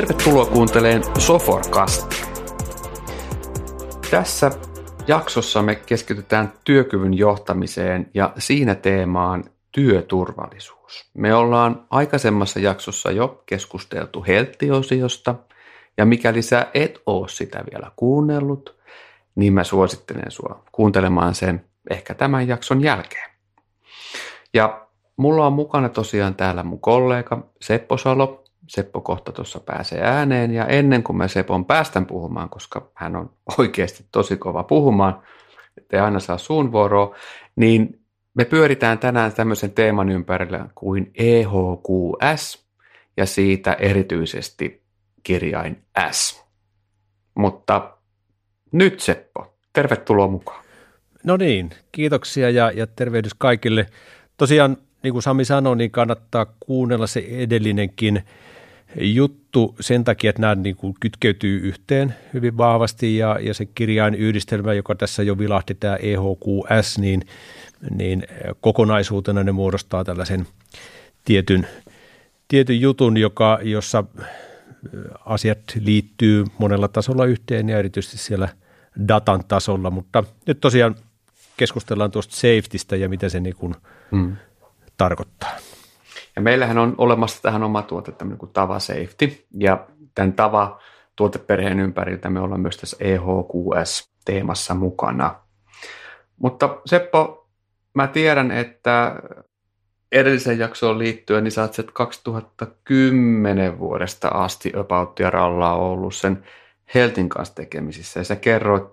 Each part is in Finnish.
Tervetuloa kuunteleen Soforkast. Tässä jaksossa me keskitytään työkyvyn johtamiseen ja siinä teemaan työturvallisuus. Me ollaan aikaisemmassa jaksossa jo keskusteltu helttiosiosta ja mikäli sä et oo sitä vielä kuunnellut, niin mä suosittelen sua kuuntelemaan sen ehkä tämän jakson jälkeen. Ja mulla on mukana tosiaan täällä mun kollega Seppo Salo. Seppo kohta tuossa pääsee ääneen ja ennen kuin mä Sepon päästän puhumaan, koska hän on oikeasti tosi kova puhumaan, ettei aina saa suun vuoroa, niin me pyöritään tänään tämmöisen teeman ympärillä kuin EHQS ja siitä erityisesti kirjain S. Mutta nyt Seppo, tervetuloa mukaan. No niin, kiitoksia ja, ja tervehdys kaikille. Tosiaan, niin kuin Sami sanoi, niin kannattaa kuunnella se edellinenkin juttu sen takia, että nämä niin kuin kytkeytyy yhteen hyvin vahvasti ja, ja se kirjain yhdistelmä, joka tässä jo vilahti, tämä EHQS, niin, niin kokonaisuutena ne muodostaa tällaisen tietyn, tietyn jutun, joka, jossa asiat liittyy monella tasolla yhteen ja erityisesti siellä datan tasolla, mutta nyt tosiaan keskustellaan tuosta safetystä ja mitä se niin kuin hmm. tarkoittaa. Ja meillähän on olemassa tähän oma tuote, tämmöinen kuin Tava Safety, ja tämän Tava tuoteperheen ympäriltä me ollaan myös tässä EHQS-teemassa mukana. Mutta Seppo, mä tiedän, että edelliseen jaksoon liittyen, niin sä oot 2010 vuodesta asti About ja Ralla on ollut sen Heltin kanssa tekemisissä. Ja sä kerroit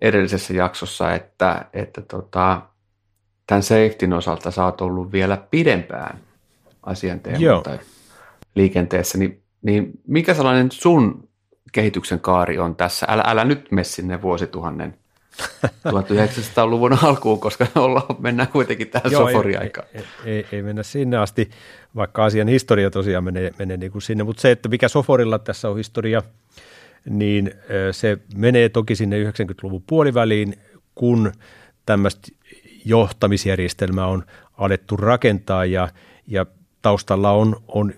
edellisessä jaksossa, että, että tota, tämän safetyn osalta sä oot ollut vielä pidempään asian tai liikenteessä, niin, niin mikä sellainen sun kehityksen kaari on tässä? Älä, älä nyt mene sinne vuosituhannen 1900-luvun alkuun, koska ollaan, mennään kuitenkin tähän Joo, soforiaikaan. Ei, ei, ei, ei mennä sinne asti, vaikka asian historia tosiaan menee, menee niin kuin sinne, mutta se, että mikä soforilla tässä on historia, niin se menee toki sinne 90-luvun puoliväliin, kun tämmöistä johtamisjärjestelmää on alettu rakentaa ja, ja taustalla on, on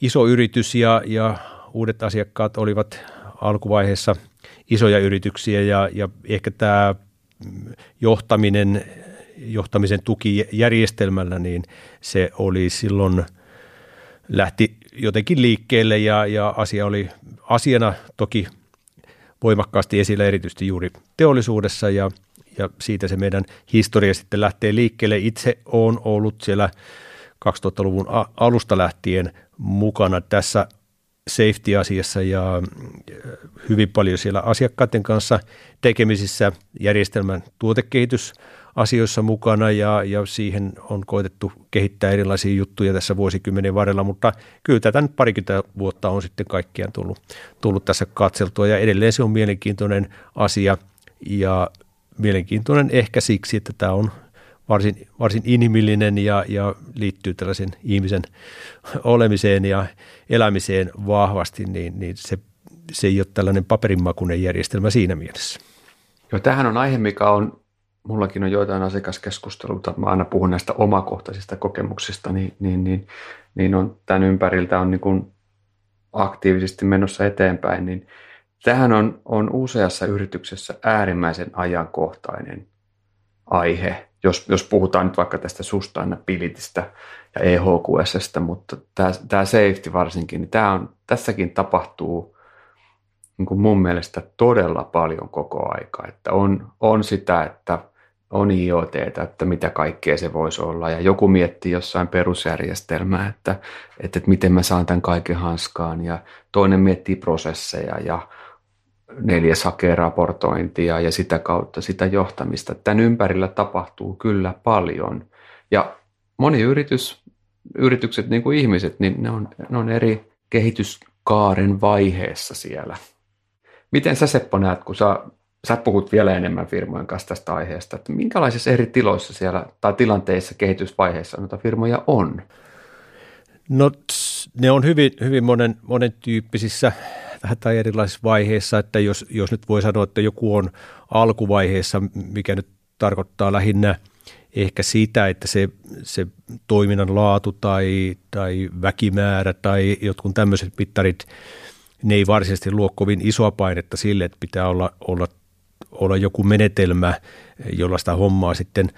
iso yritys ja, ja uudet asiakkaat olivat alkuvaiheessa isoja yrityksiä ja, ja ehkä tämä johtaminen, johtamisen tukijärjestelmällä, niin se oli silloin lähti jotenkin liikkeelle ja, ja asia oli asiana toki voimakkaasti esillä erityisesti juuri teollisuudessa ja, ja siitä se meidän historia sitten lähtee liikkeelle. Itse olen ollut siellä 2000-luvun alusta lähtien mukana tässä safety-asiassa ja hyvin paljon siellä asiakkaiden kanssa tekemisissä järjestelmän tuotekehitys asioissa mukana ja, ja siihen on koitettu kehittää erilaisia juttuja tässä vuosikymmenen varrella, mutta kyllä tätä nyt parikymmentä vuotta on sitten kaikkiaan tullut, tullut tässä katseltua ja edelleen se on mielenkiintoinen asia ja mielenkiintoinen ehkä siksi, että tämä on varsin, varsin inhimillinen ja, ja liittyy tällaisen ihmisen olemiseen ja elämiseen vahvasti, niin, niin se, se ei ole tällainen paperinmakuinen järjestelmä siinä mielessä. Joo, tämähän on aihe, mikä on, mullakin on joitain asiakaskeskusteluita, mä aina puhun näistä omakohtaisista kokemuksista, niin, niin, niin, niin on, tämän ympäriltä on niin kuin aktiivisesti menossa eteenpäin, niin tähän on, on useassa yrityksessä äärimmäisen ajankohtainen aihe, jos, jos puhutaan nyt vaikka tästä sustainabilitystä ja EHQSstä, mutta tämä, safety varsinkin, niin tämä on, tässäkin tapahtuu niin kuin mun mielestä todella paljon koko aika, että on, on sitä, että on IoT, että mitä kaikkea se voisi olla, ja joku miettii jossain perusjärjestelmää, että, että, että miten mä saan tämän kaiken hanskaan, ja toinen miettii prosesseja, ja neljäs hakee raportointia ja sitä kautta sitä johtamista. Tämän ympärillä tapahtuu kyllä paljon. Ja moni yritys, yritykset niin kuin ihmiset, niin ne on, ne on eri kehityskaaren vaiheessa siellä. Miten sä Seppo näet, kun sä, sä puhut vielä enemmän firmojen kanssa tästä aiheesta, että minkälaisissa eri tiloissa siellä tai tilanteissa kehitysvaiheessa noita firmoja on? No ne on hyvin, hyvin monen, monen tyyppisissä tai erilaisissa vaiheissa, että jos, jos nyt voi sanoa, että joku on alkuvaiheessa, mikä nyt tarkoittaa lähinnä ehkä sitä, että se, se toiminnan laatu tai, tai väkimäärä tai jotkut tämmöiset mittarit, ne ei varsinaisesti luo kovin isoa painetta sille, että pitää olla, olla, olla joku menetelmä, jolla sitä hommaa sitten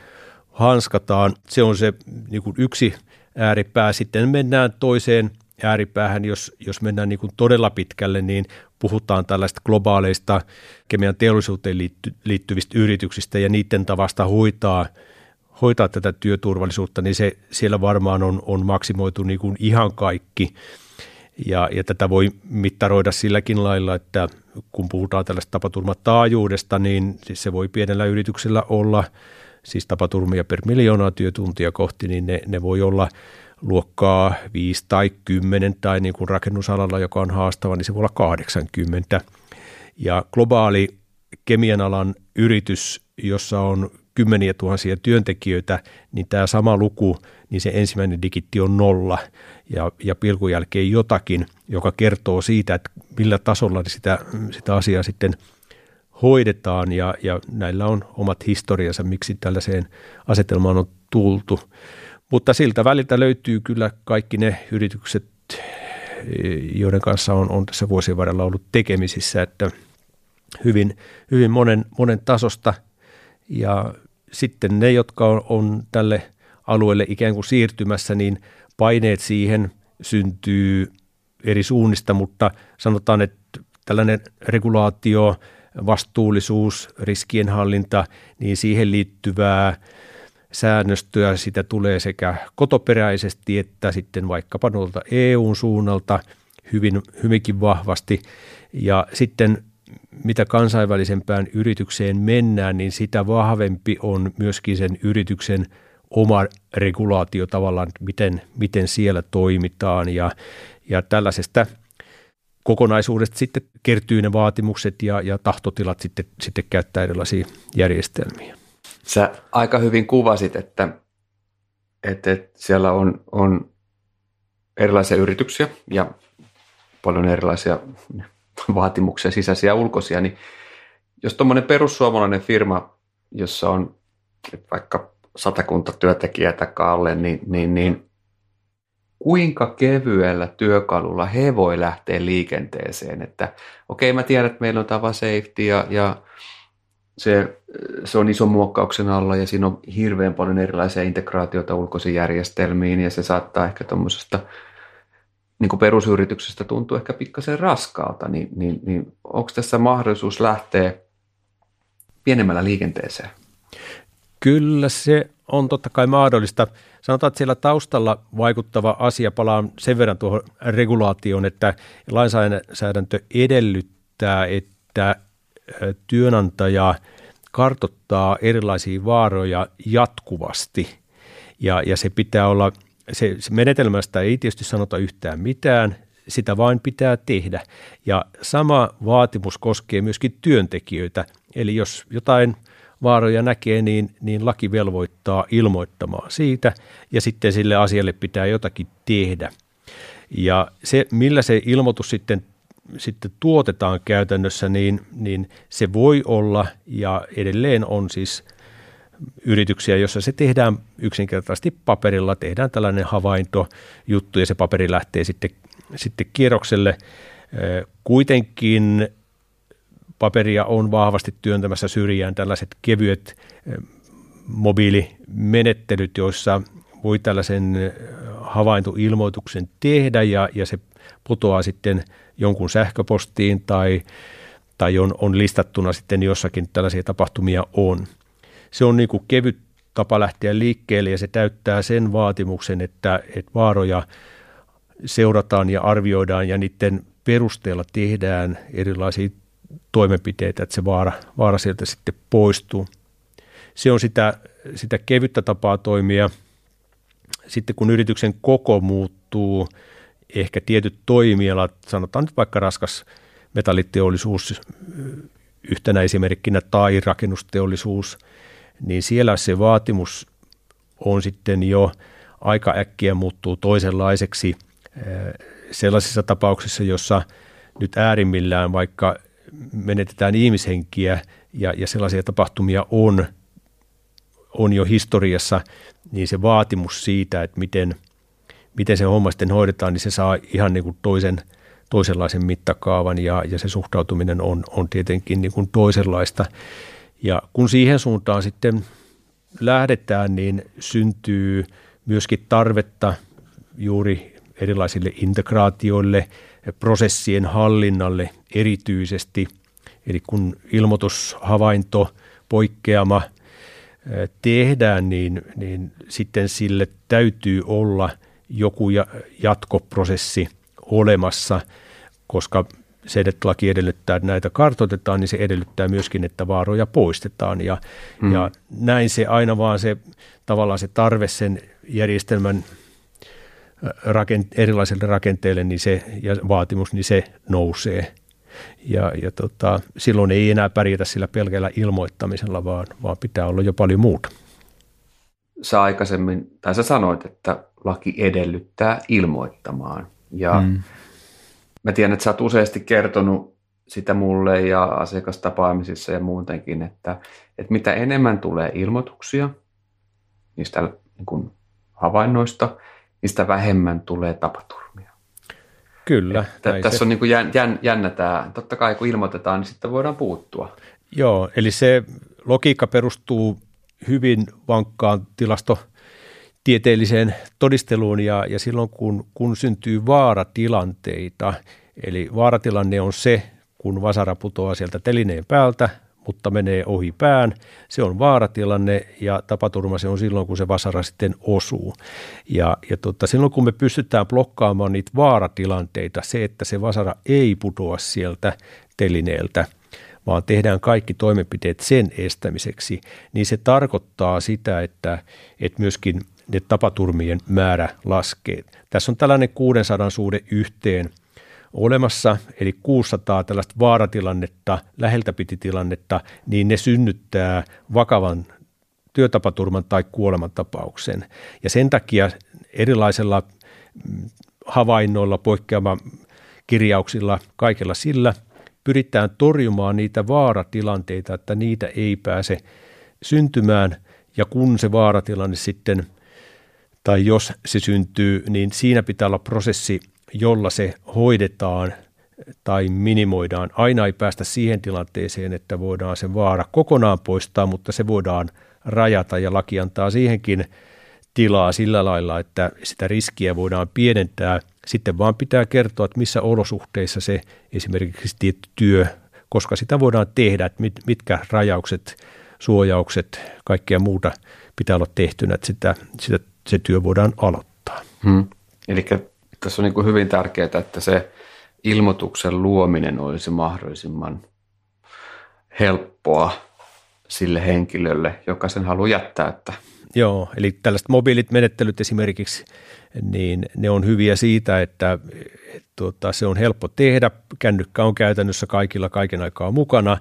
hanskataan. Se on se niin kuin yksi ääripää. Sitten mennään toiseen ääripäähän, jos, jos mennään niin kuin todella pitkälle, niin puhutaan tällaista globaaleista kemian teollisuuteen liitty, liittyvistä yrityksistä ja niiden tavasta hoitaa, hoitaa tätä työturvallisuutta, niin se siellä varmaan on, on maksimoitu niin kuin ihan kaikki. Ja, ja tätä voi mittaroida silläkin lailla, että kun puhutaan tällaista tapaturmataajuudesta, niin siis se voi pienellä yrityksellä olla, siis tapaturmia per miljoonaa työtuntia kohti, niin ne, ne voi olla luokkaa 5 tai 10 tai niin kuin rakennusalalla, joka on haastava, niin se voi olla 80. Ja globaali kemian alan yritys, jossa on kymmeniä tuhansia työntekijöitä, niin tämä sama luku, niin se ensimmäinen digitti on nolla ja, ja pilkun jälkeen jotakin, joka kertoo siitä, että millä tasolla sitä, sitä asiaa sitten hoidetaan ja, ja näillä on omat historiansa, miksi tällaiseen asetelmaan on tultu. Mutta siltä väliltä löytyy kyllä kaikki ne yritykset, joiden kanssa on, on tässä vuosien varrella ollut tekemisissä, että hyvin, hyvin monen, monen tasosta. Ja sitten ne, jotka on, on tälle alueelle ikään kuin siirtymässä, niin paineet siihen syntyy eri suunnista, mutta sanotaan, että tällainen regulaatio, vastuullisuus, riskienhallinta, niin siihen liittyvää säännöstöä sitä tulee sekä kotoperäisesti että sitten vaikkapa noilta EUn suunnalta hyvin, hyvinkin vahvasti. Ja sitten mitä kansainvälisempään yritykseen mennään, niin sitä vahvempi on myöskin sen yrityksen oma regulaatio tavallaan, miten, miten siellä toimitaan ja, ja tällaisesta kokonaisuudesta sitten kertyy ne vaatimukset ja, ja tahtotilat sitten, sitten käyttää erilaisia järjestelmiä. Sä aika hyvin kuvasit, että, että, että siellä on, on erilaisia yrityksiä ja paljon erilaisia vaatimuksia sisäisiä ja ulkoisia, niin jos tuommoinen perussuomalainen firma, jossa on vaikka satakunta työntekijää alle, niin, niin, niin kuinka kevyellä työkalulla he voi lähteä liikenteeseen, että okei okay, mä tiedän, että meillä on tava safety ja, ja se, se on ison muokkauksen alla ja siinä on hirveän paljon erilaisia integraatioita ulkoisiin järjestelmiin ja se saattaa ehkä tuommoisesta niin perusyrityksestä tuntuu ehkä pikkasen raskaalta, niin, niin, niin onko tässä mahdollisuus lähteä pienemmällä liikenteeseen? Kyllä se on totta kai mahdollista. Sanotaan, että siellä taustalla vaikuttava asia, palaan sen verran tuohon regulaatioon, että lainsäädäntö edellyttää, että työnantaja kartottaa erilaisia vaaroja jatkuvasti ja, ja se pitää olla, se, se menetelmästä ei tietysti sanota yhtään mitään, sitä vain pitää tehdä. Ja sama vaatimus koskee myöskin työntekijöitä, eli jos jotain vaaroja näkee, niin, niin laki velvoittaa ilmoittamaan siitä ja sitten sille asialle pitää jotakin tehdä. Ja se, millä se ilmoitus sitten sitten tuotetaan käytännössä, niin, niin se voi olla ja edelleen on siis yrityksiä, jossa se tehdään yksinkertaisesti paperilla, tehdään tällainen havaintojuttu ja se paperi lähtee sitten, sitten kierrokselle. Kuitenkin paperia on vahvasti työntämässä syrjään tällaiset kevyet mobiilimenettelyt, joissa voi tällaisen havaintoilmoituksen tehdä ja, ja se putoaa sitten jonkun sähköpostiin tai, tai on, on listattuna sitten jossakin tällaisia tapahtumia on. Se on niin kuin kevyt tapa lähteä liikkeelle ja se täyttää sen vaatimuksen, että, että vaaroja seurataan ja arvioidaan ja niiden perusteella tehdään erilaisia toimenpiteitä, että se vaara, vaara sieltä sitten poistuu. Se on sitä, sitä kevyttä tapaa toimia. Sitten kun yrityksen koko muuttuu, ehkä tietyt toimialat, sanotaan nyt vaikka raskas metalliteollisuus yhtenä esimerkkinä tai rakennusteollisuus, niin siellä se vaatimus on sitten jo aika äkkiä muuttuu toisenlaiseksi sellaisissa tapauksissa, jossa nyt äärimmillään vaikka menetetään ihmishenkiä ja, ja sellaisia tapahtumia on, on jo historiassa, niin se vaatimus siitä, että miten, miten se homma sitten hoidetaan, niin se saa ihan niin kuin toisen, toisenlaisen mittakaavan ja, ja se suhtautuminen on, on tietenkin niin kuin toisenlaista. Ja kun siihen suuntaan sitten lähdetään, niin syntyy myöskin tarvetta juuri erilaisille integraatioille, prosessien hallinnalle erityisesti. Eli kun ilmoitushavainto, poikkeama tehdään, niin, niin sitten sille täytyy olla joku jatkoprosessi olemassa, koska se, että laki edellyttää, että näitä kartoitetaan, niin se edellyttää myöskin, että vaaroja poistetaan. Ja, hmm. ja näin se aina vaan se tavallaan se tarve sen järjestelmän rakent, erilaisille rakenteille niin se, ja vaatimus, niin se nousee. Ja, ja tota, silloin ei enää pärjätä sillä pelkällä ilmoittamisella, vaan, vaan pitää olla jo paljon muuta. Sä aikaisemmin, tai sä sanoit, että laki edellyttää ilmoittamaan. Ja mm. mä tiedän, että sä oot useasti kertonut sitä mulle ja asiakastapaamisissa ja muutenkin, että, että mitä enemmän tulee ilmoituksia niistä niin kuin havainnoista, sitä vähemmän tulee tapaturmia. Kyllä. Että, tässä se. on niin kuin jän, jän, jännä tämä. Totta kai kun ilmoitetaan, niin sitten voidaan puuttua. Joo, eli se logiikka perustuu hyvin vankkaan tilastotieteelliseen todisteluun ja, ja silloin kun, kun syntyy vaaratilanteita, eli vaaratilanne on se, kun vasara putoaa sieltä telineen päältä, mutta menee ohi pään. Se on vaaratilanne ja tapaturma se on silloin, kun se vasara sitten osuu. Ja, ja tota, silloin, kun me pystytään blokkaamaan niitä vaaratilanteita, se, että se vasara ei putoa sieltä telineeltä, vaan tehdään kaikki toimenpiteet sen estämiseksi, niin se tarkoittaa sitä, että, että myöskin ne tapaturmien määrä laskee. Tässä on tällainen 600 suhde yhteen – olemassa, eli 600 tällaista vaaratilannetta, läheltä piti tilannetta, niin ne synnyttää vakavan työtapaturman tai kuolemantapauksen. Ja sen takia erilaisilla mm, havainnoilla, poikkeama kirjauksilla, kaikella sillä pyritään torjumaan niitä vaaratilanteita, että niitä ei pääse syntymään. Ja kun se vaaratilanne sitten, tai jos se syntyy, niin siinä pitää olla prosessi, jolla se hoidetaan tai minimoidaan. Aina ei päästä siihen tilanteeseen, että voidaan se vaara kokonaan poistaa, mutta se voidaan rajata ja laki antaa siihenkin tilaa sillä lailla, että sitä riskiä voidaan pienentää. Sitten vaan pitää kertoa, että missä olosuhteissa se esimerkiksi tietty työ, koska sitä voidaan tehdä, että mitkä rajaukset, suojaukset, kaikkea muuta pitää olla tehtynä, että sitä, sitä, se työ voidaan aloittaa. Hmm. Eli tässä on niin hyvin tärkeää, että se ilmoituksen luominen olisi mahdollisimman helppoa sille henkilölle, joka sen haluaa jättää. Että Joo, eli tällaiset mobiilit menettelyt esimerkiksi, niin ne on hyviä siitä, että, tuota, se on helppo tehdä. Kännykkä on käytännössä kaikilla kaiken aikaa mukana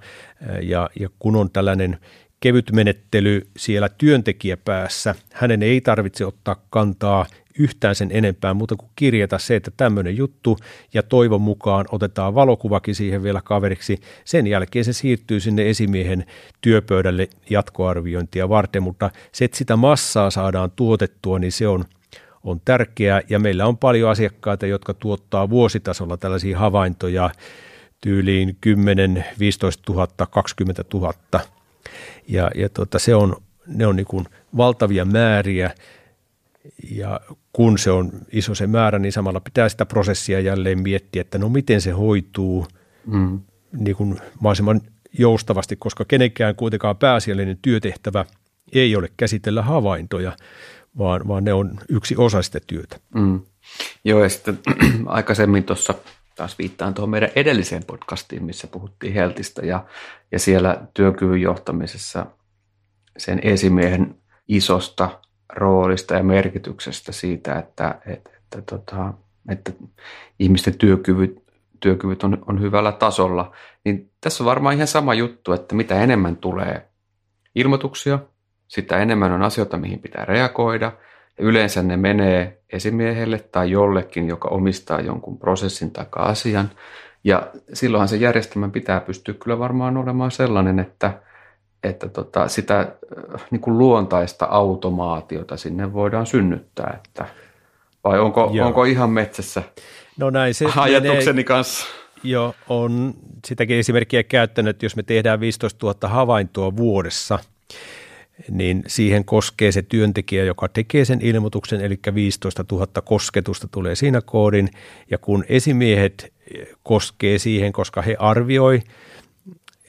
ja, ja kun on tällainen kevyt menettely siellä työntekijäpäässä, hänen ei tarvitse ottaa kantaa yhtään sen enempää muuta kuin kirjata se, että tämmöinen juttu. Ja toivon mukaan otetaan valokuvakin siihen vielä kaveriksi. Sen jälkeen se siirtyy sinne esimiehen työpöydälle jatkoarviointia varten, mutta se, että sitä massaa saadaan tuotettua, niin se on, on tärkeää. Ja meillä on paljon asiakkaita, jotka tuottaa vuositasolla tällaisia havaintoja tyyliin 10, 15 000, 20 000 ja, ja tota, se on, ne on niin kuin valtavia määriä ja kun se on iso se määrä, niin samalla pitää sitä prosessia jälleen miettiä, että no miten se hoituu mm. niin kuin mahdollisimman joustavasti, koska kenenkään kuitenkaan pääasiallinen työtehtävä ei ole käsitellä havaintoja, vaan, vaan ne on yksi osa sitä työtä. Mm. Joo, ja sitten aikaisemmin tuossa taas viittaan tuohon meidän edelliseen podcastiin, missä puhuttiin Heltistä ja, ja siellä työkyvyn johtamisessa sen esimiehen isosta roolista ja merkityksestä siitä, että, että, että, tota, että ihmisten työkyvyt, työkyvyt on, on hyvällä tasolla, niin tässä on varmaan ihan sama juttu, että mitä enemmän tulee ilmoituksia, sitä enemmän on asioita, mihin pitää reagoida. Ja yleensä ne menee esimiehelle tai jollekin, joka omistaa jonkun prosessin tai asian. Ja silloinhan se järjestelmä pitää pystyä kyllä varmaan olemaan sellainen, että, että tota, sitä äh, niin kuin luontaista automaatiota sinne voidaan synnyttää. Että, vai onko, onko ihan metsässä no näin se ajatukseni menee, kanssa? Joo, on sitäkin esimerkkiä käyttänyt, että jos me tehdään 15 000 havaintoa vuodessa, niin siihen koskee se työntekijä, joka tekee sen ilmoituksen, eli 15 000 kosketusta tulee siinä koodin, ja kun esimiehet koskee siihen, koska he arvioi,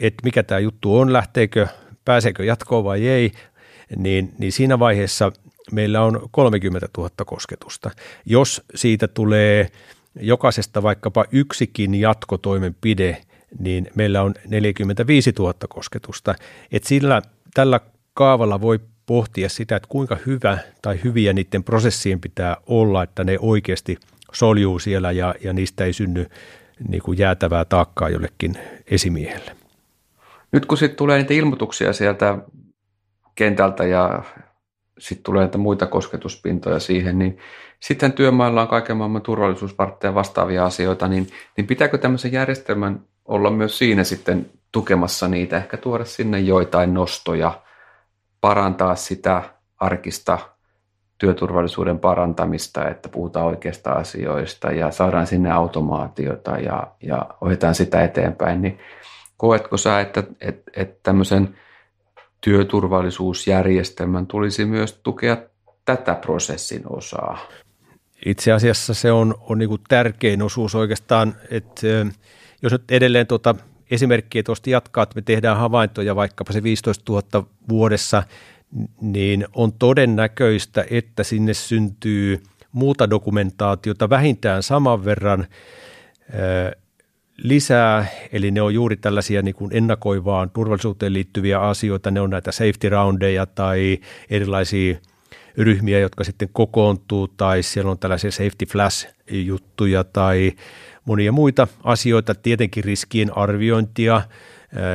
että mikä tämä juttu on, lähteekö, pääseekö jatkoon vai ei, niin, niin siinä vaiheessa meillä on 30 000 kosketusta. Jos siitä tulee jokaisesta vaikkapa yksikin jatkotoimenpide, niin meillä on 45 000 kosketusta. Et sillä, tällä kaavalla voi pohtia sitä, että kuinka hyvä tai hyviä niiden prosessien pitää olla, että ne oikeasti soljuu siellä ja, ja niistä ei synny niin kuin jäätävää taakkaa jollekin esimiehelle. Nyt kun sitten tulee niitä ilmoituksia sieltä kentältä ja sitten tulee näitä muita kosketuspintoja siihen, niin sitten työmailla on kaiken maailman turvallisuusvartteja vastaavia asioita, niin, niin pitääkö tämmöisen järjestelmän olla myös siinä sitten tukemassa niitä, ehkä tuoda sinne joitain nostoja, parantaa sitä arkista työturvallisuuden parantamista, että puhutaan oikeista asioista ja saadaan sinne automaatiota ja, ja ohjataan sitä eteenpäin, niin koetko sä, että, että, että tämmöisen työturvallisuusjärjestelmän tulisi myös tukea tätä prosessin osaa? Itse asiassa se on, on niin kuin tärkein osuus oikeastaan, että jos nyt edelleen tuota esimerkkiä tuosta jatkaa, että me tehdään havaintoja vaikkapa se 15 000 vuodessa, niin on todennäköistä, että sinne syntyy muuta dokumentaatiota vähintään saman verran lisää, eli ne on juuri tällaisia niin kuin ennakoivaan turvallisuuteen liittyviä asioita, ne on näitä safety roundeja tai erilaisia ryhmiä, jotka sitten kokoontuu, tai siellä on tällaisia safety flash-juttuja tai monia muita asioita, tietenkin riskien arviointia,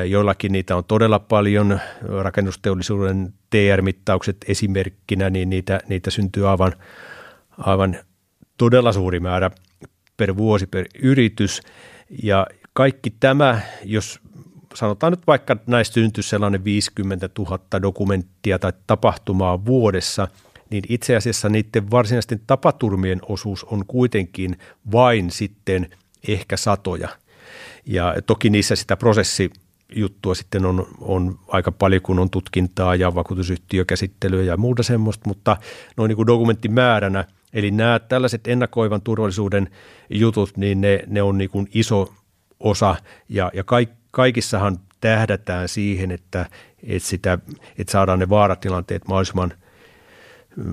joillakin niitä on todella paljon, rakennusteollisuuden TR-mittaukset esimerkkinä, niin niitä, niitä syntyy aivan, aivan todella suuri määrä per vuosi per yritys, ja kaikki tämä, jos sanotaan nyt vaikka näistä syntyisi sellainen 50 000 dokumenttia tai tapahtumaa vuodessa, niin itse asiassa niiden varsinaisten tapaturmien osuus on kuitenkin vain sitten ehkä satoja. Ja toki niissä sitä prosessijuttua sitten on, on aika paljon, kun on tutkintaa ja vakuutusyhtiökäsittelyä ja muuta semmoista, mutta noin niin kuin dokumenttimääränä, eli nämä tällaiset ennakoivan turvallisuuden jutut, niin ne, ne on niin kuin iso osa ja, ja kaik, kaikissahan tähdätään siihen, että, että, sitä, että saadaan ne vaaratilanteet mahdollisimman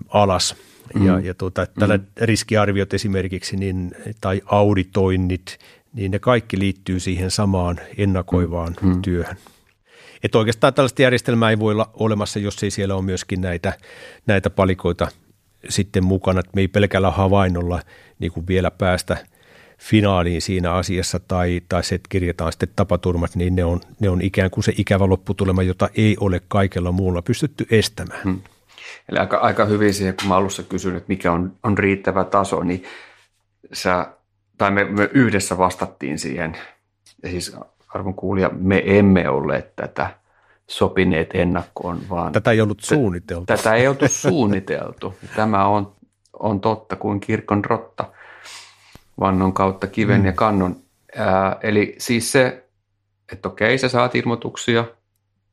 alas. Mm. Ja, ja tuota, tällä mm. riskiarviot esimerkiksi niin, tai auditoinnit, niin ne kaikki liittyy siihen samaan ennakoivaan mm. mm. työhön. Että oikeastaan tällaista järjestelmää ei voi olla olemassa, jos ei siellä ole myöskin näitä, näitä palikoita sitten mukana, että me ei pelkällä havainnolla niin kuin vielä päästä finaaliin siinä asiassa tai, tai se, että kirjataan sitten tapaturmat, niin ne on, ne on ikään kuin se ikävä lopputulema, jota ei ole kaikella muulla pystytty estämään. Hmm. Eli aika, aika hyvin siihen, kun mä alussa kysyin, että mikä on, on riittävä taso, niin sä, tai me, me yhdessä vastattiin siihen, ja siis arvon kuulija, me emme olleet tätä sopineet ennakkoon, vaan... Tätä ei ollut suunniteltu. Tätä ei ollut suunniteltu. Tämä on, on totta kuin kirkon rotta vannon kautta kiven mm. ja kannon. Ää, eli siis se, että okei, sä saat ilmoituksia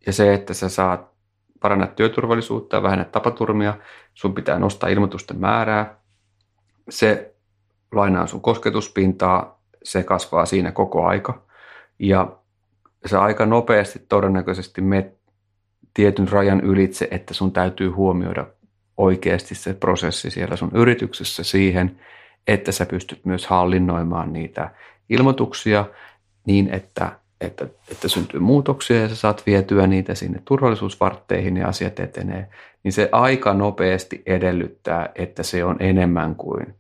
ja se, että sä saat parannat työturvallisuutta ja vähennät tapaturmia, sun pitää nostaa ilmoitusten määrää, se lainaa sun kosketuspintaa, se kasvaa siinä koko aika. Ja sä aika nopeasti todennäköisesti met tietyn rajan ylitse, että sun täytyy huomioida oikeasti se prosessi siellä sun yrityksessä siihen, että sä pystyt myös hallinnoimaan niitä ilmoituksia niin, että, että, että syntyy muutoksia ja sä saat vietyä niitä sinne turvallisuusvartteihin ja asiat etenee, niin se aika nopeasti edellyttää, että se on enemmän kuin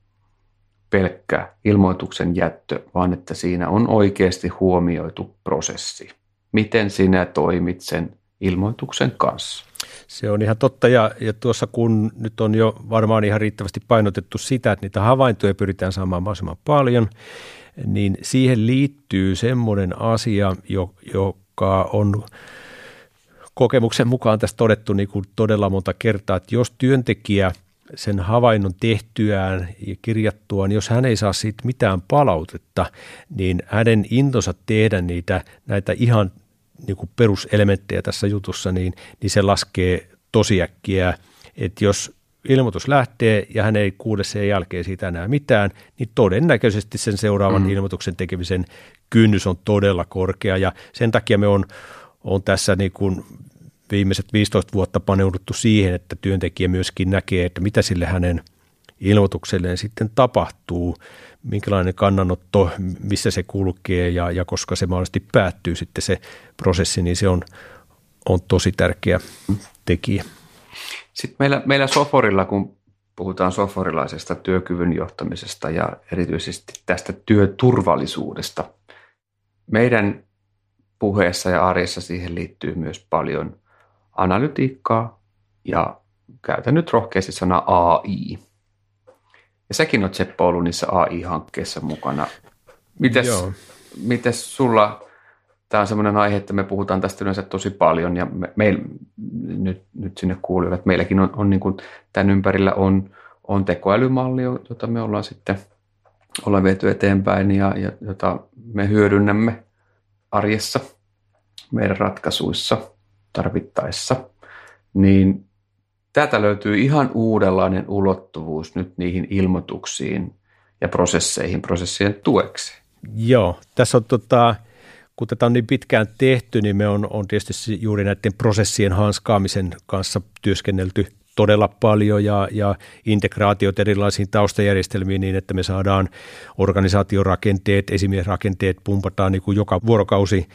pelkkä ilmoituksen jättö, vaan että siinä on oikeasti huomioitu prosessi. Miten sinä toimit sen ilmoituksen kanssa? Se on ihan totta ja, ja tuossa kun nyt on jo varmaan ihan riittävästi painotettu sitä, että niitä havaintoja pyritään saamaan mahdollisimman paljon, niin siihen liittyy semmoinen asia, joka on kokemuksen mukaan tässä todettu niin kuin todella monta kertaa, että jos työntekijä sen havainnon tehtyään ja kirjattuaan, jos hän ei saa siitä mitään palautetta, niin hänen intonsa tehdä niitä näitä ihan niin kuin peruselementtejä tässä jutussa, niin, niin se laskee tosiäkkiä, että jos ilmoitus lähtee ja hän ei kuule sen jälkeen siitä enää mitään, niin todennäköisesti sen seuraavan mm. ilmoituksen tekemisen kynnys on todella korkea ja sen takia me on, on tässä niin kuin viimeiset 15 vuotta paneuduttu siihen, että työntekijä myöskin näkee, että mitä sille hänen ilmoitukselleen sitten tapahtuu, minkälainen kannanotto, missä se kulkee ja, ja koska se mahdollisesti päättyy sitten se prosessi, niin se on, on tosi tärkeä tekijä. Sitten meillä, meillä Soforilla, kun puhutaan soforilaisesta työkyvyn johtamisesta ja erityisesti tästä työturvallisuudesta, meidän puheessa ja arjessa siihen liittyy myös paljon analytiikkaa ja käytän nyt rohkeasti sana AI. Ja säkin olet Seppo ollut niissä AI-hankkeissa mukana. Mites, mites sulla tämä on semmoinen aihe, että me puhutaan tästä yleensä tosi paljon ja me, me nyt, nyt sinne kuulijoille, että meilläkin on, on niin kuin, tämän ympärillä on, on tekoälymalli, jota me ollaan sitten ollaan viety eteenpäin ja, ja jota me hyödynnämme arjessa meidän ratkaisuissa tarvittaessa, niin tätä löytyy ihan uudenlainen ulottuvuus nyt niihin ilmoituksiin ja prosesseihin, prosessien tueksi. Joo, tässä on tota, kun tätä on niin pitkään tehty, niin me on, on tietysti juuri näiden prosessien hanskaamisen kanssa työskennelty todella paljon ja, ja integraatiot erilaisiin taustajärjestelmiin niin, että me saadaan organisaatiorakenteet, esimiesrakenteet pumpataan niin kuin joka vuorokausi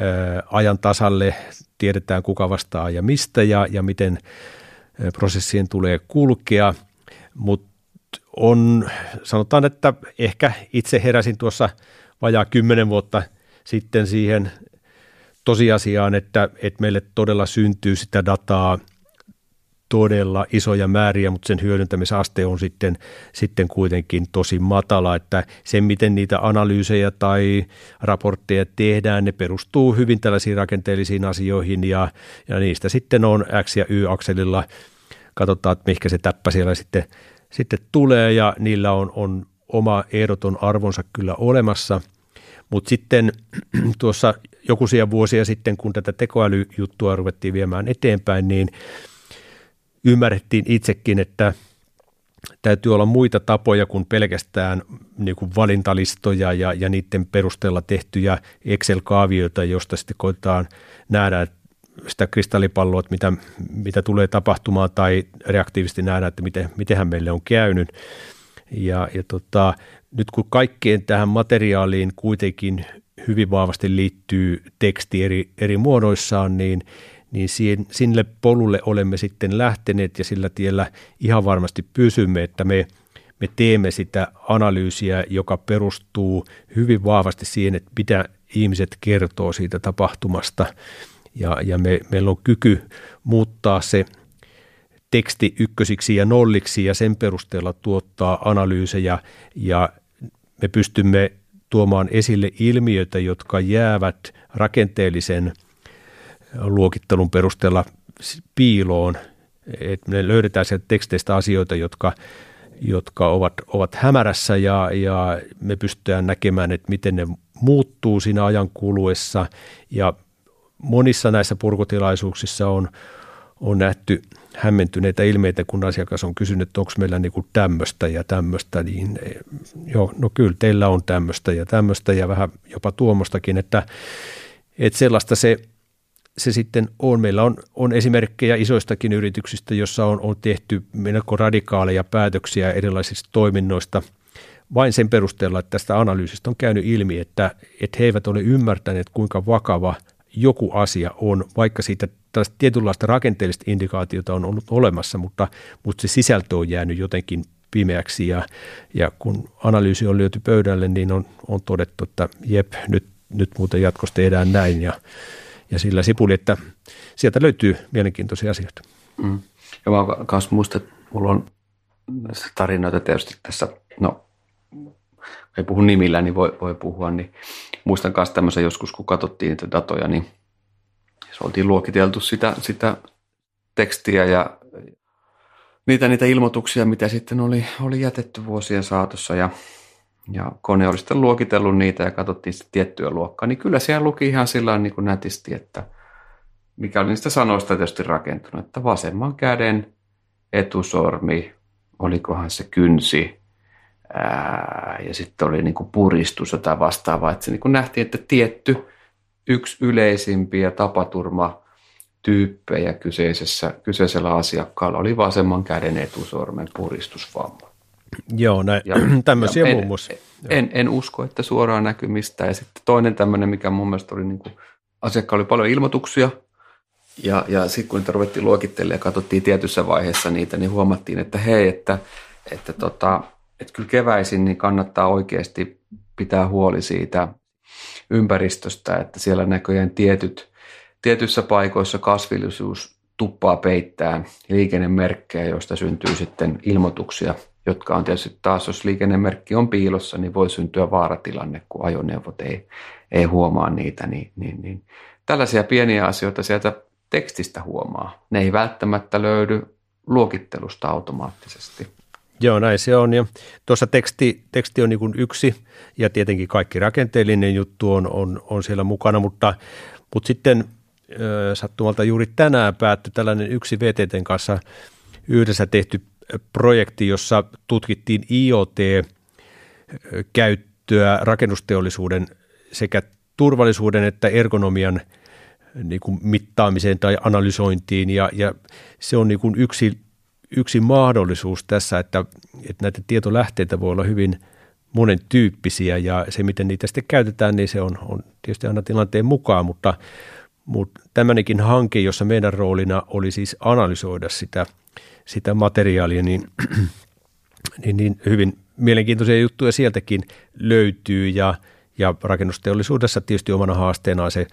ää, ajan tasalle, tiedetään kuka vastaa ja mistä ja, ja miten prosessien tulee kulkea, mutta on, sanotaan, että ehkä itse heräsin tuossa vajaa kymmenen vuotta – sitten siihen tosiasiaan, että, että meille todella syntyy sitä dataa todella isoja määriä, mutta sen hyödyntämisaste on sitten, sitten kuitenkin tosi matala, että se miten niitä analyysejä tai raportteja tehdään, ne perustuu hyvin tällaisiin rakenteellisiin asioihin ja, ja niistä sitten on X- ja Y-akselilla, katsotaan, että mihinkä se täppä siellä sitten, sitten tulee ja niillä on, on oma ehdoton arvonsa kyllä olemassa – mutta sitten tuossa jokuisia vuosia sitten, kun tätä tekoälyjuttua ruvettiin viemään eteenpäin, niin ymmärrettiin itsekin, että täytyy olla muita tapoja kuin pelkästään niin kuin valintalistoja ja, ja niiden perusteella tehtyjä Excel-kaavioita, josta sitten koitetaan nähdä sitä kristallipalloa, että mitä, mitä tulee tapahtumaan tai reaktiivisesti nähdä, että miten, mitenhän meille on käynyt. Ja, ja tota, nyt kun kaikkeen tähän materiaaliin kuitenkin hyvin vahvasti liittyy teksti eri, eri muodoissaan, niin, niin siihen, sinne polulle olemme sitten lähteneet ja sillä tiellä ihan varmasti pysymme, että me, me teemme sitä analyysiä, joka perustuu hyvin vahvasti siihen, että mitä ihmiset kertoo siitä tapahtumasta. Ja, ja me, meillä on kyky muuttaa se teksti ykkösiksi ja nolliksi ja sen perusteella tuottaa analyysejä ja me pystymme tuomaan esille ilmiöitä, jotka jäävät rakenteellisen luokittelun perusteella piiloon. Et me löydetään sieltä teksteistä asioita, jotka, jotka ovat, ovat hämärässä ja, ja me pystytään näkemään, että miten ne muuttuu siinä ajan kuluessa. Ja monissa näissä purkutilaisuuksissa on, on nähty – hämmentyneitä ilmeitä, kun asiakas on kysynyt, että onko meillä niin kuin tämmöistä ja tämmöistä, niin joo, no kyllä teillä on tämmöistä ja tämmöistä ja vähän jopa tuomostakin, että, että sellaista se, se sitten on. Meillä on, on esimerkkejä isoistakin yrityksistä, jossa on, on tehty melko radikaaleja päätöksiä erilaisista toiminnoista vain sen perusteella, että tästä analyysistä on käynyt ilmi, että, että he eivät ole ymmärtäneet, kuinka vakava joku asia on, vaikka siitä tällaista tietynlaista rakenteellista indikaatiota on ollut olemassa, mutta, mutta se sisältö on jäänyt jotenkin pimeäksi ja, ja kun analyysi on lyöty pöydälle, niin on, on todettu, että jep, nyt, nyt muuten jatkossa tehdään näin ja, ja sillä sipuli, että sieltä löytyy mielenkiintoisia asioita. Mm. Ja mä myös muistan, että mulla on tarinoita tietysti tässä, no ei puhu nimillä, niin voi, voi puhua, niin muistan myös tämmöisen joskus, kun katsottiin niitä datoja, niin se oltiin luokiteltu sitä, sitä tekstiä ja niitä, niitä ilmoituksia, mitä sitten oli, oli jätetty vuosien saatossa. Ja, ja kone oli sitten luokitellut niitä ja katsottiin sitten tiettyä luokkaa, niin kyllä siellä luki ihan sillä niin kuin nätisti, että mikä oli niistä sanoista tietysti rakentunut, että vasemman käden etusormi, olikohan se kynsi, ää, ja sitten oli niin kuin puristus tai vastaavaa, että se niin kuin nähtiin, että tietty yksi yleisimpiä tapaturma tyyppejä kyseisessä, kyseisellä asiakkaalla oli vasemman käden etusormen puristusvamma. Joo, näin, ja, tämmöisiä ja muun muassa. En, en, en usko, että suoraan näkymistä. Ja sitten toinen tämmöinen, mikä mun mielestä oli niin kuin, asiakkaalla oli paljon ilmoituksia, ja, ja sitten kun niitä ruvettiin luokittelemaan ja katsottiin tietyssä vaiheessa niitä, niin huomattiin, että hei, että, että, tota, että kyllä keväisin niin kannattaa oikeasti pitää huoli siitä ympäristöstä, että siellä näköjään tietyt, tietyissä paikoissa kasvillisuus tuppaa peittää liikennemerkkejä, joista syntyy sitten ilmoituksia, jotka on tietysti taas, jos liikennemerkki on piilossa, niin voi syntyä vaaratilanne, kun ajoneuvot ei, ei huomaa niitä. Niin, niin, niin. Tällaisia pieniä asioita sieltä tekstistä huomaa. Ne ei välttämättä löydy luokittelusta automaattisesti. Joo, näin se on. Ja tuossa teksti, teksti on niin yksi ja tietenkin kaikki rakenteellinen juttu on, on, on siellä mukana, mutta, mutta sitten sattumalta juuri tänään päättyi tällainen yksi VTTn kanssa yhdessä tehty projekti, jossa tutkittiin IoT-käyttöä rakennusteollisuuden sekä turvallisuuden että ergonomian – niin kuin mittaamiseen tai analysointiin ja, ja se on niin kuin yksi, yksi mahdollisuus tässä, että, että näitä tietolähteitä voi olla hyvin monen tyyppisiä ja se, miten niitä sitten käytetään, niin se on, on tietysti aina tilanteen mukaan, mutta, mutta tämmöinenkin hanke, jossa meidän roolina oli siis analysoida sitä, sitä materiaalia, niin, niin, niin hyvin mielenkiintoisia juttuja sieltäkin löytyy ja, ja rakennusteollisuudessa tietysti omana haasteenaan se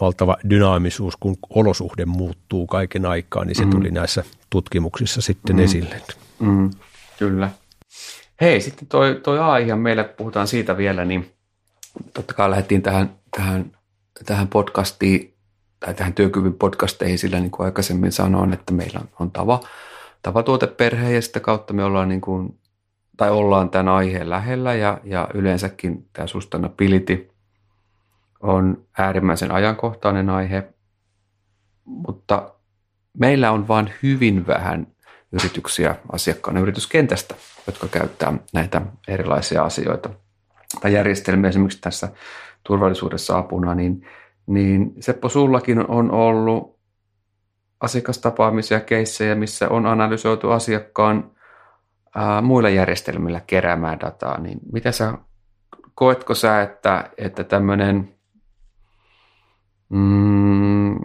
valtava dynaamisuus, kun olosuhde muuttuu kaiken aikaa, niin se mm. tuli näissä tutkimuksissa sitten mm. esille. Mm. Kyllä. Hei, sitten toi, toi AI, meillä puhutaan siitä vielä, niin totta kai lähdettiin tähän, tähän, tähän podcastiin tai tähän työkyvyn podcasteihin sillä niin kuin aikaisemmin sanoin, että meillä on tava, tava tuoteperhe ja sitä kautta me ollaan niin kuin, tai ollaan tämän aiheen lähellä ja, ja yleensäkin tämä sustainability on äärimmäisen ajankohtainen aihe, mutta meillä on vain hyvin vähän yrityksiä asiakkaana yrityskentästä, jotka käyttää näitä erilaisia asioita tai järjestelmiä. Esimerkiksi tässä turvallisuudessa apuna, niin, niin Seppo, sullakin on ollut asiakastapaamisia keissejä, missä on analysoitu asiakkaan ää, muilla järjestelmillä keräämään dataa, niin mitä sä, koetko sä, että, että tämmöinen Mm,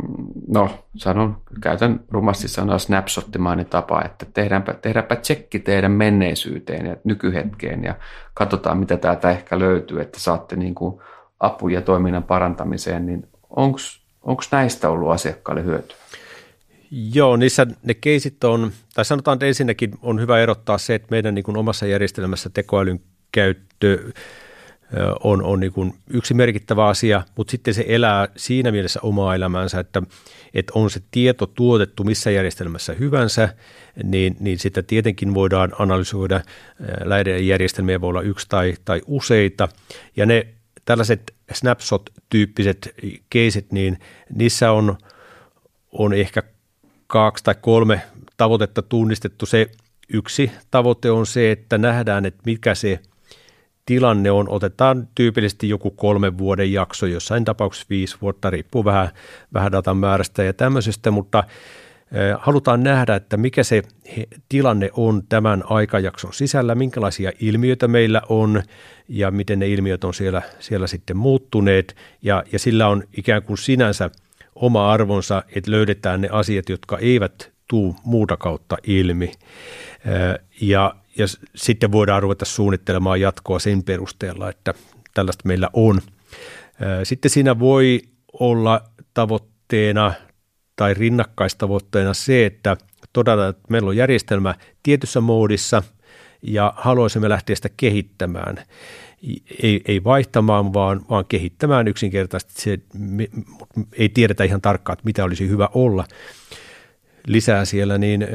no, sanon, käytän rumasti sanoa snapshottimainen tapa, että tehdäänpä, tehdäänpä tsekki teidän menneisyyteen ja nykyhetkeen ja katsotaan, mitä täältä ehkä löytyy, että saatte niin kuin apuja toiminnan parantamiseen, niin onko näistä ollut asiakkaille hyötyä? Joo, niissä ne keisit on, tai sanotaan, että ensinnäkin on hyvä erottaa se, että meidän niin kuin omassa järjestelmässä tekoälyn käyttö on, on niin kuin yksi merkittävä asia, mutta sitten se elää siinä mielessä omaa elämäänsä, että, että on se tieto tuotettu missä järjestelmässä hyvänsä, niin, niin sitä tietenkin voidaan analysoida. Näiden järjestelmiä voi olla yksi tai, tai useita, ja ne tällaiset snapshot-tyyppiset keisit, niin niissä on, on ehkä kaksi tai kolme tavoitetta tunnistettu. Se yksi tavoite on se, että nähdään, että mikä se – tilanne on, otetaan tyypillisesti joku kolmen vuoden jakso, jossain tapauksessa viisi vuotta, riippuu vähän, vähän datan määrästä ja tämmöisestä, mutta halutaan nähdä, että mikä se tilanne on tämän aikajakson sisällä, minkälaisia ilmiöitä meillä on ja miten ne ilmiöt on siellä, siellä sitten muuttuneet ja, ja sillä on ikään kuin sinänsä oma arvonsa, että löydetään ne asiat, jotka eivät tuu muuta kautta ilmi. Ja ja sitten voidaan ruveta suunnittelemaan jatkoa sen perusteella, että tällaista meillä on. Sitten siinä voi olla tavoitteena tai rinnakkaistavoitteena se, että todetaan, että meillä on järjestelmä tietyssä moodissa ja haluaisimme lähteä sitä kehittämään. ei, ei vaihtamaan, vaan, vaan kehittämään yksinkertaisesti. Se, me, ei tiedetä ihan tarkkaan, että mitä olisi hyvä olla lisää siellä, niin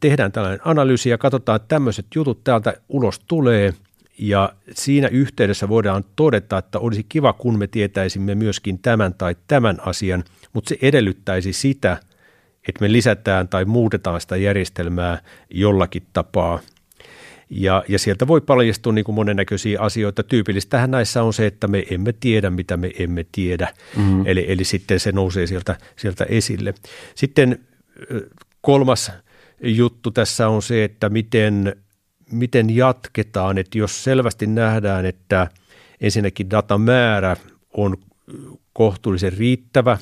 tehdään tällainen analyysi ja katsotaan, että tämmöiset jutut täältä ulos tulee ja siinä yhteydessä voidaan todeta, että olisi kiva, kun me tietäisimme myöskin tämän tai tämän asian, mutta se edellyttäisi sitä, että me lisätään tai muutetaan sitä järjestelmää jollakin tapaa. Ja, ja sieltä voi paljastua niin kuin monennäköisiä asioita. Tyypillistähän näissä on se, että me emme tiedä, mitä me emme tiedä. Mm-hmm. Eli, eli sitten se nousee sieltä, sieltä esille. Sitten kolmas juttu tässä on se, että miten, miten jatketaan, että jos selvästi nähdään, että ensinnäkin datamäärä on kohtuullisen riittävä,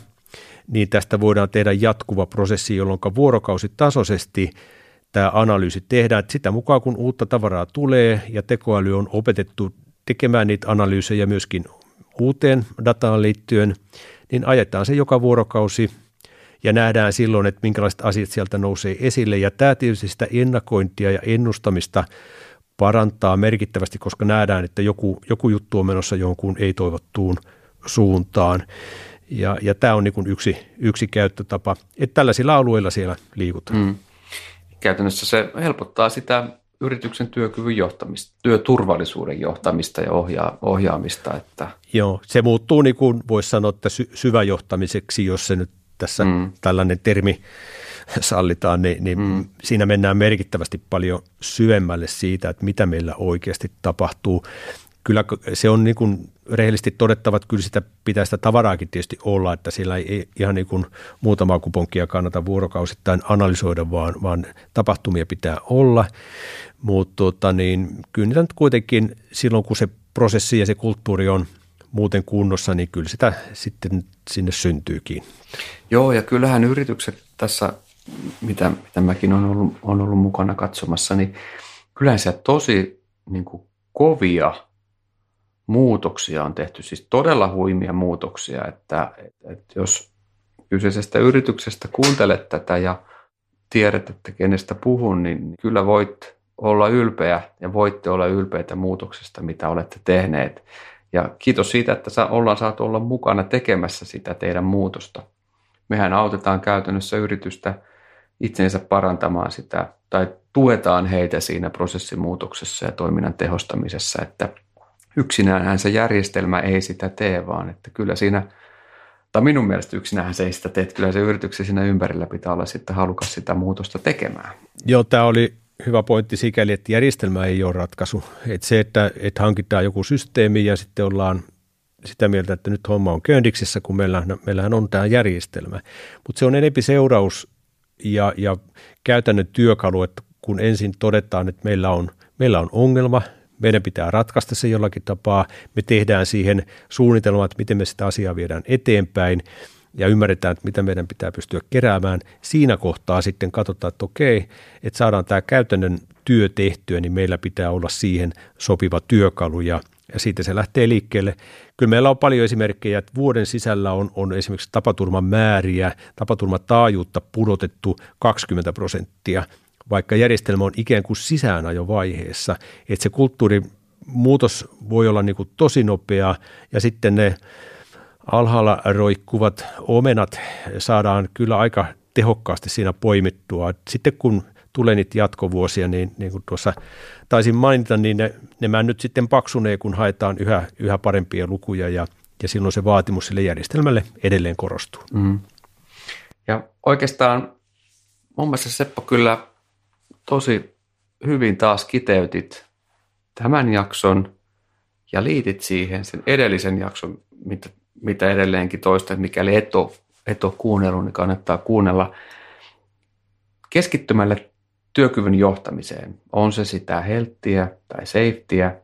niin tästä voidaan tehdä jatkuva prosessi, jolloin vuorokausitasoisesti tämä analyysi tehdään. Sitä mukaan, kun uutta tavaraa tulee ja tekoäly on opetettu tekemään niitä analyysejä myöskin uuteen dataan liittyen, niin ajetaan se joka vuorokausi – ja nähdään silloin, että minkälaiset asiat sieltä nousee esille. Ja tämä tietysti sitä ennakointia ja ennustamista parantaa merkittävästi, koska nähdään, että joku, joku juttu on menossa jonkun ei-toivottuun suuntaan. Ja, ja tämä on niin yksi, yksi käyttötapa, että tällaisilla alueilla siellä liikutaan. Mm. Käytännössä se helpottaa sitä yrityksen työkyvyn johtamista, työturvallisuuden johtamista ja ohjaa, ohjaamista. Että. Joo, se muuttuu niin kuin voisi sanoa, että sy- syväjohtamiseksi, jos se nyt tässä mm. tällainen termi sallitaan, niin, niin mm. siinä mennään merkittävästi paljon syvemmälle siitä, että mitä meillä oikeasti tapahtuu. Kyllä se on niin kuin rehellisesti todettava, että kyllä sitä pitää sitä tavaraakin tietysti olla, että siellä ei ihan niin kuin muutamaa kuponkia kannata vuorokausittain analysoida, vaan, vaan tapahtumia pitää olla. Mutta tota, niin, kyllä niitä nyt kuitenkin silloin, kun se prosessi ja se kulttuuri on – muuten kunnossa, niin kyllä sitä sitten sinne syntyykin. Joo, ja kyllähän yritykset tässä, mitä, mitä mäkin olen ollut, olen ollut mukana katsomassa, niin kyllähän se tosi niin kuin kovia muutoksia on tehty, siis todella huimia muutoksia, että, että jos kyseisestä yrityksestä kuuntelet tätä ja tiedät, että kenestä puhun, niin kyllä voit olla ylpeä ja voitte olla ylpeitä muutoksesta, mitä olette tehneet. Ja kiitos siitä, että ollaan saatu olla mukana tekemässä sitä teidän muutosta. Mehän autetaan käytännössä yritystä itsensä parantamaan sitä tai tuetaan heitä siinä prosessimuutoksessa ja toiminnan tehostamisessa, että yksinäänhän se järjestelmä ei sitä tee, vaan että kyllä siinä, tai minun mielestä yksinäänhän se ei sitä tee, että kyllä se yrityksen siinä ympärillä pitää olla sitten halukas sitä muutosta tekemään. Joo, tämä oli hyvä pointti sikäli, että järjestelmä ei ole ratkaisu. Että se, että, että hankitaan joku systeemi ja sitten ollaan sitä mieltä, että nyt homma on köyndiksissä, kun meillä, meillähän on tämä järjestelmä. Mutta se on enempi seuraus ja, ja käytännön työkalu, että kun ensin todetaan, että meillä on, meillä on ongelma, meidän pitää ratkaista se jollakin tapaa, me tehdään siihen suunnitelmat, miten me sitä asiaa viedään eteenpäin – ja ymmärretään, että mitä meidän pitää pystyä keräämään. Siinä kohtaa sitten katsotaan, että okei, että saadaan tämä käytännön työ tehtyä, niin meillä pitää olla siihen sopiva työkalu ja, ja siitä se lähtee liikkeelle. Kyllä meillä on paljon esimerkkejä, että vuoden sisällä on, on esimerkiksi tapaturman määriä, tapaturmataajuutta pudotettu 20 prosenttia, vaikka järjestelmä on ikään kuin sisäänajovaiheessa, että se kulttuurimuutos voi olla niin kuin tosi nopea ja sitten ne alhaalla roikkuvat omenat saadaan kyllä aika tehokkaasti siinä poimittua. Sitten kun tulee niitä jatkovuosia, niin, niin kuin tuossa taisin mainita, niin ne, nämä nyt sitten paksunee, kun haetaan yhä, yhä parempia lukuja ja, ja silloin se vaatimus sille järjestelmälle edelleen korostuu. Mm. Ja oikeastaan mun mielestä Seppo kyllä tosi hyvin taas kiteytit tämän jakson ja liitit siihen sen edellisen jakson, mitä mitä edelleenkin toista, että mikäli et ole, et ole kuunnellut, niin kannattaa kuunnella. Keskittymällä työkyvyn johtamiseen, on se sitä helttiä tai safetyä,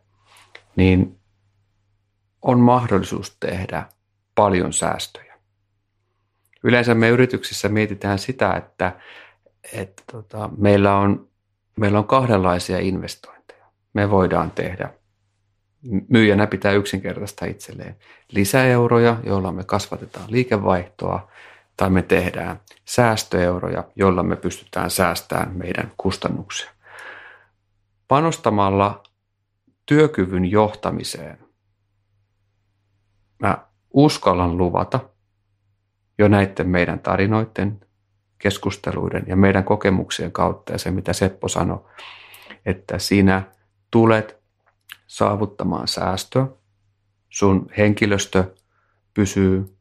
niin on mahdollisuus tehdä paljon säästöjä. Yleensä me yrityksissä mietitään sitä, että, että tota, meillä, on, meillä on kahdenlaisia investointeja. Me voidaan tehdä myyjänä pitää yksinkertaista itselleen lisäeuroja, joilla me kasvatetaan liikevaihtoa, tai me tehdään säästöeuroja, joilla me pystytään säästämään meidän kustannuksia. Panostamalla työkyvyn johtamiseen mä uskallan luvata jo näiden meidän tarinoiden, keskusteluiden ja meidän kokemuksien kautta ja se, mitä Seppo sanoi, että sinä tulet saavuttamaan säästöä, sun henkilöstö pysyy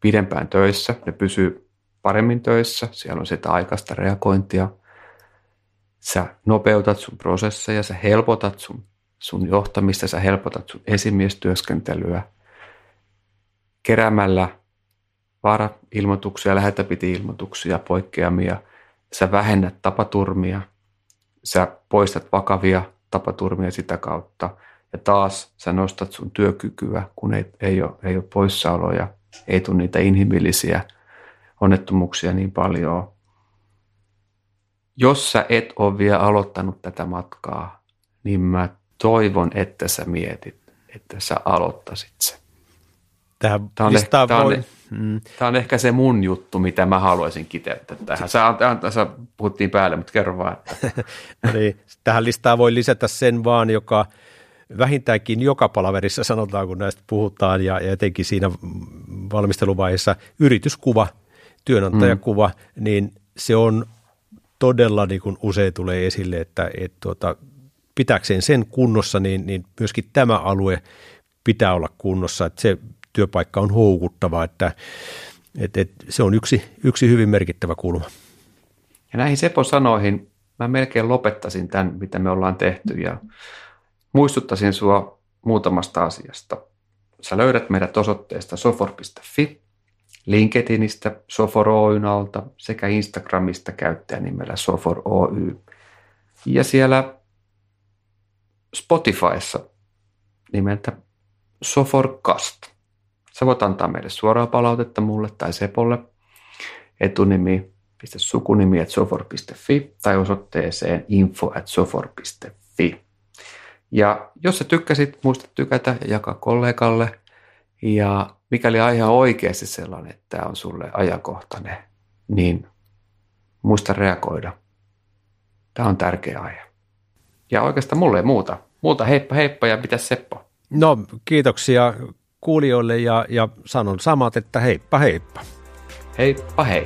pidempään töissä, ne pysyy paremmin töissä, siellä on sitä aikaista reagointia, sä nopeutat sun prosesseja, sä helpotat sun, sun johtamista, sä helpotat sun esimiestyöskentelyä. Keräämällä vaara-ilmoituksia, lähetäpiti-ilmoituksia, poikkeamia, sä vähennät tapaturmia, sä poistat vakavia tapaturmia sitä kautta ja taas sä nostat sun työkykyä, kun ei, ei, ole, ei ole poissaoloja, ei tule niitä inhimillisiä onnettomuuksia niin paljon. Jos sä et ole vielä aloittanut tätä matkaa, niin mä toivon, että sä mietit, että sä aloittaisit se. Tähän tämä on, listaan tämä, voi... on, mm. tämä on ehkä se mun juttu, mitä mä haluaisin kiteyttää tähän. Sä, sä puhuttiin päälle, mutta kerro vaan. Että. no niin, tähän listaan voi lisätä sen vaan, joka vähintäänkin joka palaverissa sanotaan, kun näistä puhutaan, ja, ja etenkin siinä valmisteluvaiheessa yrityskuva, työnantajakuva, mm. niin se on todella niin kuin usein tulee esille, että et, tuota, pitäkseen sen kunnossa, niin, niin myöskin tämä alue pitää olla kunnossa, että se työpaikka on houkuttava, että et, et, se on yksi, yksi hyvin merkittävä kulma. Ja näihin Sepon sanoihin mä melkein lopettaisin tämän, mitä me ollaan tehty ja muistuttaisin sua muutamasta asiasta. Sä löydät meidät osoitteesta sofor.fi, LinkedInistä Sofor Oyn alta sekä Instagramista käyttäjänimellä Sofor Oy. Ja siellä Spotifyssa nimeltä Soforcast. Sä voit antaa meille suoraa palautetta mulle tai Sepolle etunimi, sukunimi at tai osoitteeseen info at. Ja jos sä tykkäsit, muista tykätä ja jakaa kollegalle. Ja mikäli aihe on oikeasti sellainen, että tämä on sulle ajankohtainen, niin muista reagoida. Tämä on tärkeä aihe. Ja oikeastaan mulle ei muuta. Muuta heippa heippa ja mitä Seppo? No kiitoksia kuulijoille ja, ja sanon samat, että heippa heippa. Heippa hei.